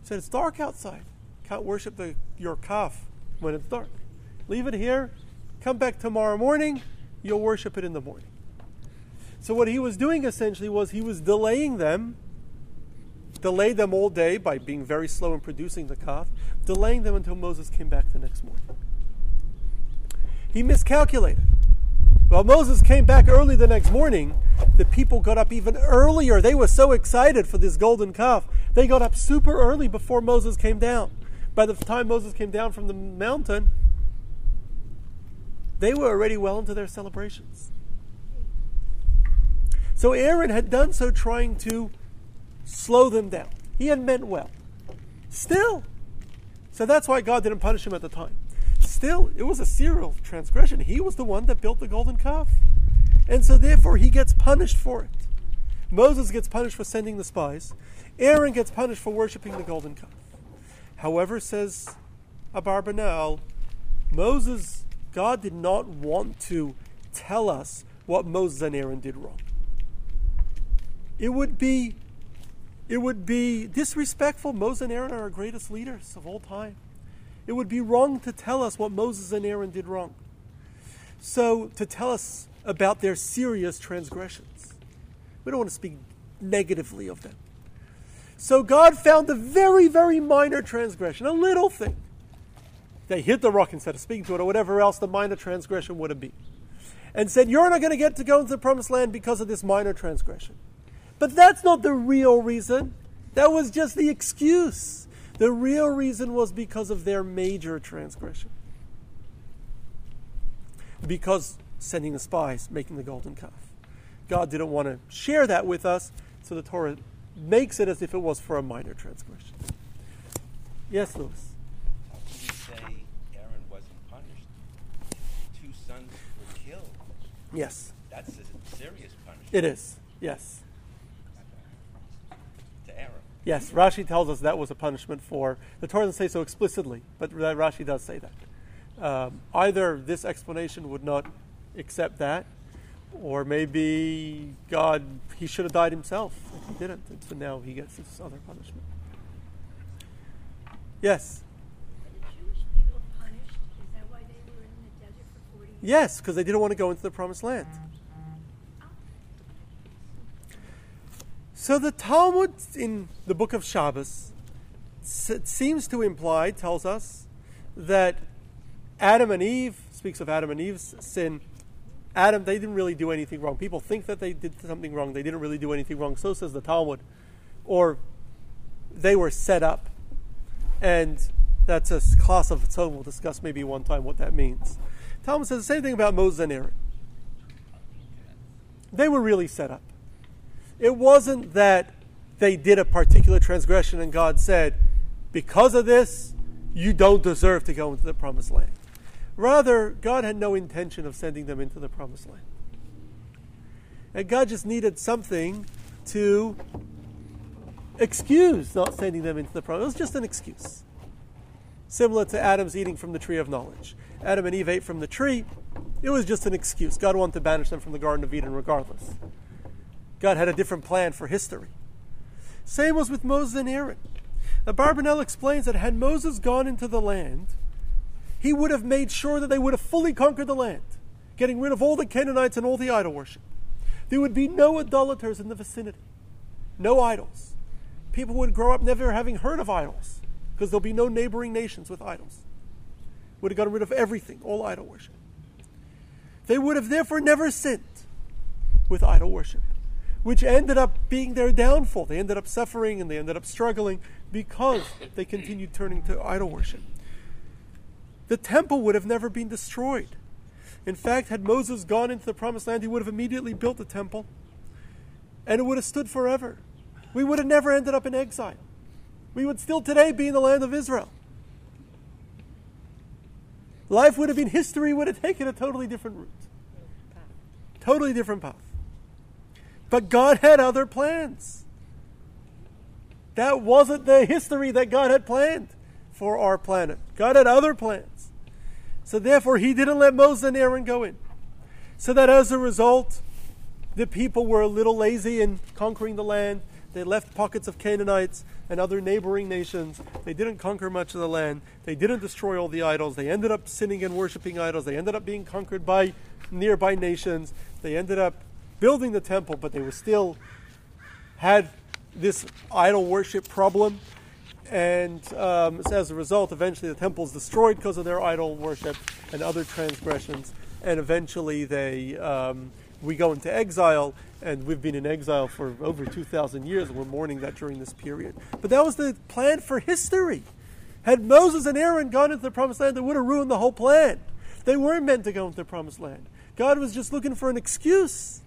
He said, It's dark outside. Can't worship the, your calf when it's dark. Leave it here. Come back tomorrow morning. You'll worship it in the morning. So, what he was doing essentially was he was delaying them, delayed them all day by being very slow in producing the calf, delaying them until Moses came back the next morning. He miscalculated. While Moses came back early the next morning, the people got up even earlier. They were so excited for this golden calf. They got up super early before Moses came down. By the time Moses came down from the mountain, they were already well into their celebrations. So Aaron had done so trying to slow them down. He had meant well. Still. So that's why God didn't punish him at the time. Still, it was a serial transgression. He was the one that built the golden calf. And so therefore he gets punished for it. Moses gets punished for sending the spies. Aaron gets punished for worshiping the golden calf. However, says Abarbanel, Moses, God did not want to tell us what Moses and Aaron did wrong. It would be it would be disrespectful. Moses and Aaron are our greatest leaders of all time. It would be wrong to tell us what Moses and Aaron did wrong. So, to tell us about their serious transgressions. We don't want to speak negatively of them. So, God found a very, very minor transgression, a little thing. They hit the rock instead of speaking to it, or whatever else the minor transgression would have been. And said, You're not going to get to go into the promised land because of this minor transgression. But that's not the real reason. That was just the excuse. The real reason was because of their major transgression. Because sending the spies, making the golden calf. God didn't want to share that with us, so the Torah makes it as if it was for a minor transgression. Yes, Louis. How can you say Aaron wasn't punished? Two sons were killed. Yes. That's a serious punishment. It is. Yes. To Aaron. Yes, Rashi tells us that was a punishment for. The Torah doesn't say so explicitly, but Rashi does say that. Um, either this explanation would not accept that, or maybe God, he should have died himself. If he didn't, and so now he gets this other punishment. Yes? Were the Jewish people punished? Is that why they were in the desert for 40 years? Yes, because they didn't want to go into the promised land. So the Talmud in the book of Shabbos seems to imply, tells us, that Adam and Eve, speaks of Adam and Eve's sin. Adam, they didn't really do anything wrong. People think that they did something wrong. They didn't really do anything wrong. So says the Talmud. Or they were set up. And that's a class of its own. We'll discuss maybe one time what that means. Talmud says the same thing about Moses and Aaron. They were really set up. It wasn't that they did a particular transgression and God said, because of this, you don't deserve to go into the promised land. Rather, God had no intention of sending them into the promised land. And God just needed something to excuse not sending them into the promised land. It was just an excuse. Similar to Adam's eating from the tree of knowledge. Adam and Eve ate from the tree. It was just an excuse. God wanted to banish them from the Garden of Eden regardless. God had a different plan for history. Same was with Moses and Aaron. The Barbanel explains that had Moses gone into the land, he would have made sure that they would have fully conquered the land, getting rid of all the Canaanites and all the idol worship. There would be no idolaters in the vicinity, no idols. People would grow up never having heard of idols because there'll be no neighboring nations with idols. Would have gotten rid of everything, all idol worship. They would have therefore never sinned with idol worship. which ended up being their downfall. They ended up suffering and they ended up struggling because they continued turning to idol worship. The temple would have never been destroyed. In fact, had Moses gone into the promised land, he would have immediately built the temple and it would have stood forever. We would have never ended up in exile. We would still today be in the land of Israel. Life would have been history, would have taken a totally different route. Totally different path. But God had other plans. That wasn't the history that God had planned for our planet. God had other plans. So therefore, He didn't let Moses and Aaron go in. So that as a result, the people were a little lazy in conquering the land. They left pockets of Canaanites and other neighboring nations. They didn't conquer much of the land. They didn't destroy all the idols. They ended up sinning and worshiping idols. They ended up being conquered by nearby nations. They ended up building the temple, but they were still had this idol worship problem. And um, as a result, eventually the temple is destroyed because of their idol worship and other transgressions. And eventually they um, we go into exile, and we've been in exile for over 2,000 years, and we're mourning that during this period. But that was the plan for history. Had Moses and Aaron gone into the promised land, they would have ruined the whole plan. They weren't meant to go into the promised land. God was just looking for an excuse.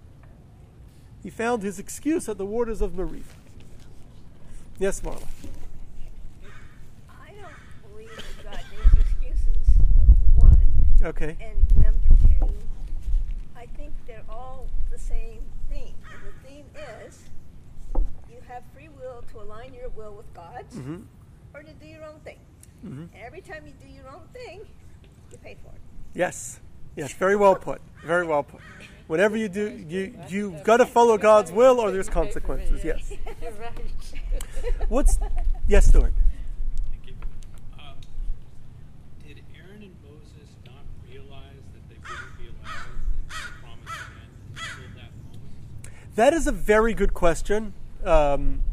He found his excuse at the waters of Meribah. Yes, Marla. I don't believe that God needs excuses, number one. Okay. And number two, I think they're all the same theme. And the theme is you have free will to align your will with God's Mhm. or to do your own thing. Mhm. And every time you do your own thing, you pay for it. Yes. Yes, very well put. Very well put. Whatever you do, you you've got to follow God's will, or there's consequences. Yes. What's yes, Stuart? You. Um, did Aaron and Moses not realize that they wouldn't be allowed into the promised land until that moment? That is a very good question. Um,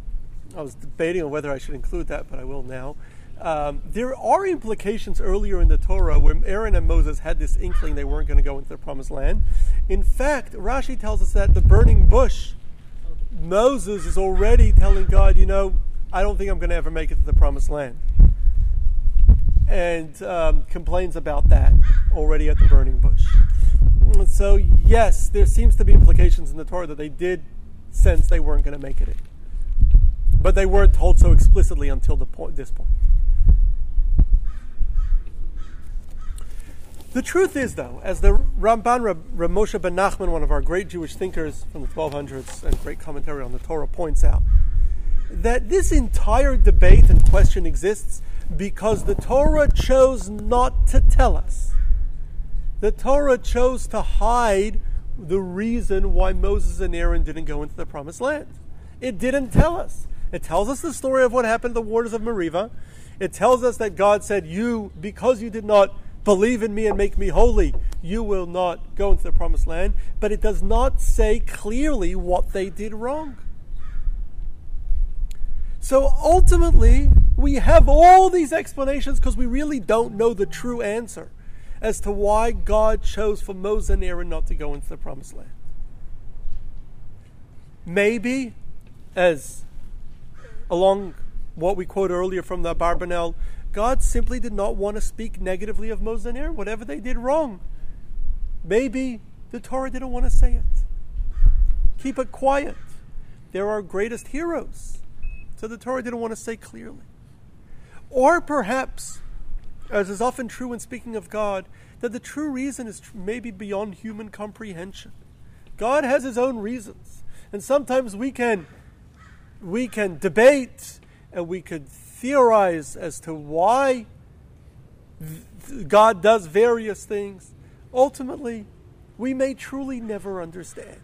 I was debating on whether I should include that, but I will now. Um, there are implications earlier in the Torah where Aaron and Moses had this inkling they weren't going to go into the promised land. In fact, Rashi tells us that the burning bush, Moses is already telling God, you know, I don't think I'm going to ever make it to the promised land. And um, complains about that already at the burning bush. So, yes, there seems to be implications in the Torah that they did sense they weren't going to make it in. But they weren't told so explicitly until this point. The truth is, though, as the Ramban Rab, Rab Moshe ben Nachman, one of our great Jewish thinkers from the 1200s and great commentary on the Torah, points out, that this entire debate and question exists because the Torah chose not to tell us. The Torah chose to hide the reason why Moses and Aaron didn't go into the promised land. It didn't tell us. It tells us the story of what happened to the waters of Meribah. It tells us that God said, You, because you did not believe in me and make me holy, you will not go into the promised land. But it does not say clearly what they did wrong. So ultimately, we have all these explanations because we really don't know the true answer as to why God chose for Moses and Aaron not to go into the promised land. Maybe, as along what we quote earlier from the Barbanel, God simply did not want to speak negatively of Moses and Aaron, whatever they did wrong. Maybe the Torah didn't want to say it. Keep it quiet. They're our greatest heroes. So the Torah didn't want to say clearly. Or perhaps, as is often true when speaking of God, that the true reason is maybe beyond human comprehension. God has his own reasons. And sometimes we can we can debate and we could theorize as to why God does various things. Ultimately, we may truly never understand.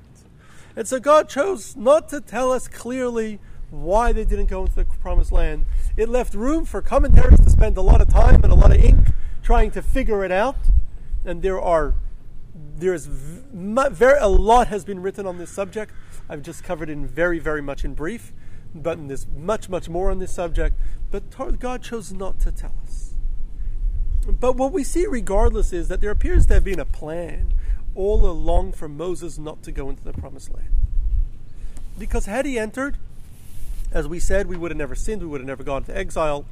And so God chose not to tell us clearly why they didn't go into the promised land. It left room for commentaries to spend a lot of time and a lot of ink trying to figure it out. And there are there's very a lot has been written on this subject. I've just covered it in very very much in brief, but there's much much more on this subject. But God chose not to tell us. But what we see, regardless, is that there appears to have been a plan all along for Moses not to go into the promised land. Because had he entered, as we said, we would have never sinned, we would have never gone to exile.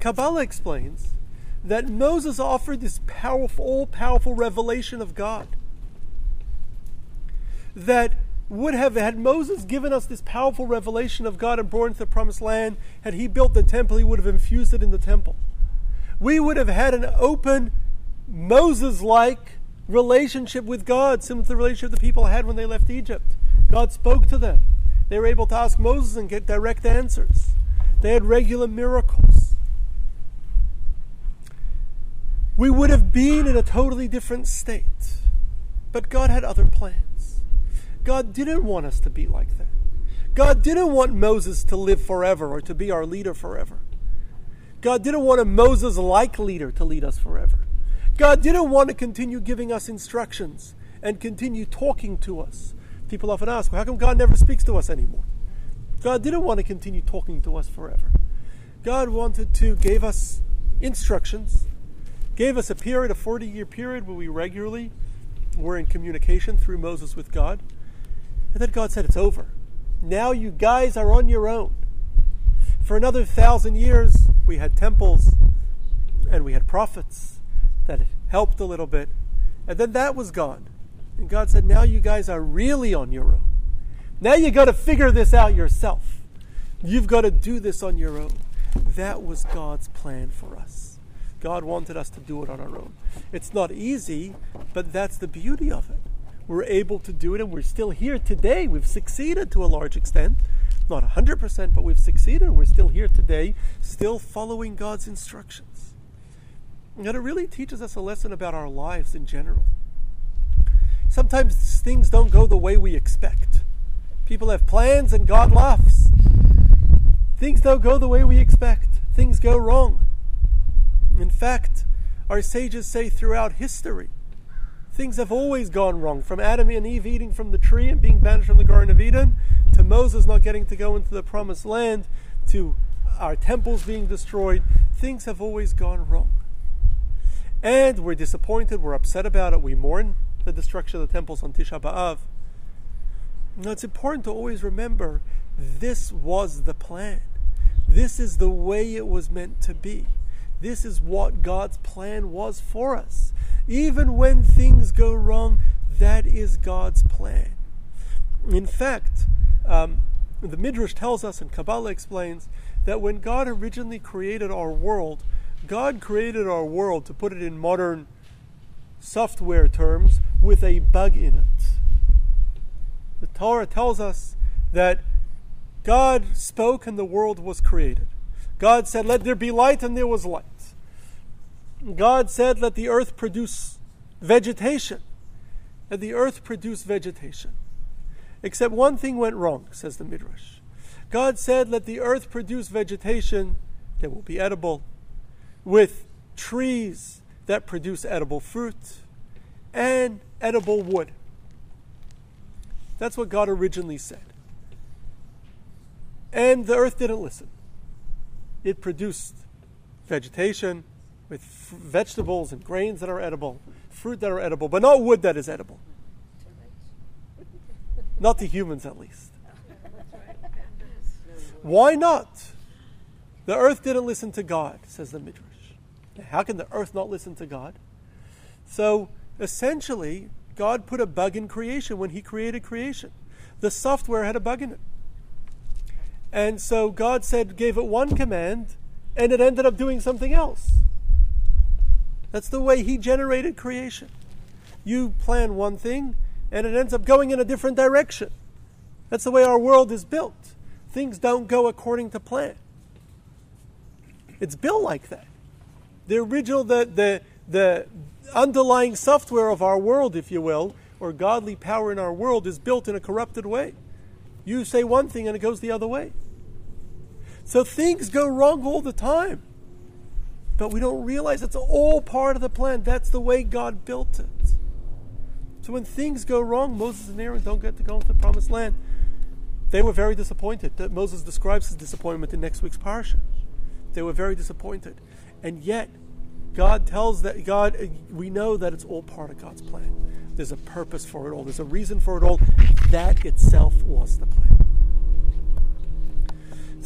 Kabbalah explains that Moses offered this powerful, all powerful revelation of God. That would have, had Moses given us this powerful revelation of God and brought into the promised land, had he built the temple, he would have infused it in the temple. We would have had an open, Moses like relationship with God, similar to the relationship the people had when they left Egypt. God spoke to them. They were able to ask Moses and get direct answers. They had regular miracles. We would have been in a totally different state. But God had other plans. God didn't want us to be like that. God didn't want Moses to live forever or to be our leader forever. God didn't want a Moses like leader to lead us forever. God didn't want to continue giving us instructions and continue talking to us. People often ask, well, how come God never speaks to us anymore? God didn't want to continue talking to us forever. God wanted to give us instructions, gave us a period, a 40 year period where we regularly were in communication through Moses with God. And then God said, It's over. Now you guys are on your own. For another thousand years, we had temples and we had prophets that helped a little bit. And then that was gone. And God said, Now you guys are really on your own. Now you got to figure this out yourself. You've got to do this on your own. That was God's plan for us. God wanted us to do it on our own. It's not easy, but that's the beauty of it. We're able to do it, and we're still here today. We've succeeded to a large extent. Not 100%, but we've succeeded. We're still here today, still following God's instructions. And it really teaches us a lesson about our lives in general. Sometimes things don't go the way we expect. People have plans and God laughs. Things don't go the way we expect. Things go wrong. In fact, our sages say throughout history, things have always gone wrong. From Adam and Eve eating from the tree and being banished from the Garden of Eden, to Moses not getting to go into the promised land, to our temples being destroyed, things have always gone wrong. And we're disappointed, we're upset about it, we mourn the destruction of the temples on Tisha B'Av. Now it's important to always remember this was the plan. This is the way it was meant to be. This is what God's plan was for us. Even when things go wrong, that is God's plan. In fact, um, the Midrash tells us, and Kabbalah explains, that when God originally created our world, God created our world, to put it in modern software terms, with a bug in it. The Torah tells us that God spoke and the world was created. God said, Let there be light, and there was light. God said, Let the earth produce vegetation. And the earth produced vegetation. Except one thing went wrong, says the Midrash. God said, Let the earth produce vegetation that will be edible, with trees that produce edible fruit, and edible wood. That's what God originally said. And the earth didn't listen. It produced vegetation with f- vegetables and grains that are edible, fruit that are edible, but not wood that is edible. Not to humans, at least. Why not? The earth didn't listen to God, says the Midrash. How can the earth not listen to God? So essentially, God put a bug in creation when He created creation. The software had a bug in it. And so God said, gave it one command, and it ended up doing something else. That's the way He generated creation. You plan one thing, and it ends up going in a different direction. That's the way our world is built. Things don't go according to plan. It's built like that. The original, the, the, the underlying software of our world, if you will, or godly power in our world, is built in a corrupted way. You say one thing and it goes the other way. So things go wrong all the time. But we don't realize it's all part of the plan. That's the way God built it. So when things go wrong, Moses and Aaron don't get to go into the promised land. They were very disappointed. That Moses describes his disappointment in next week's parsha. They were very disappointed. And yet, God tells that God, we know that it's all part of God's plan. There's a purpose for it all. There's a reason for it all. That itself was the plan.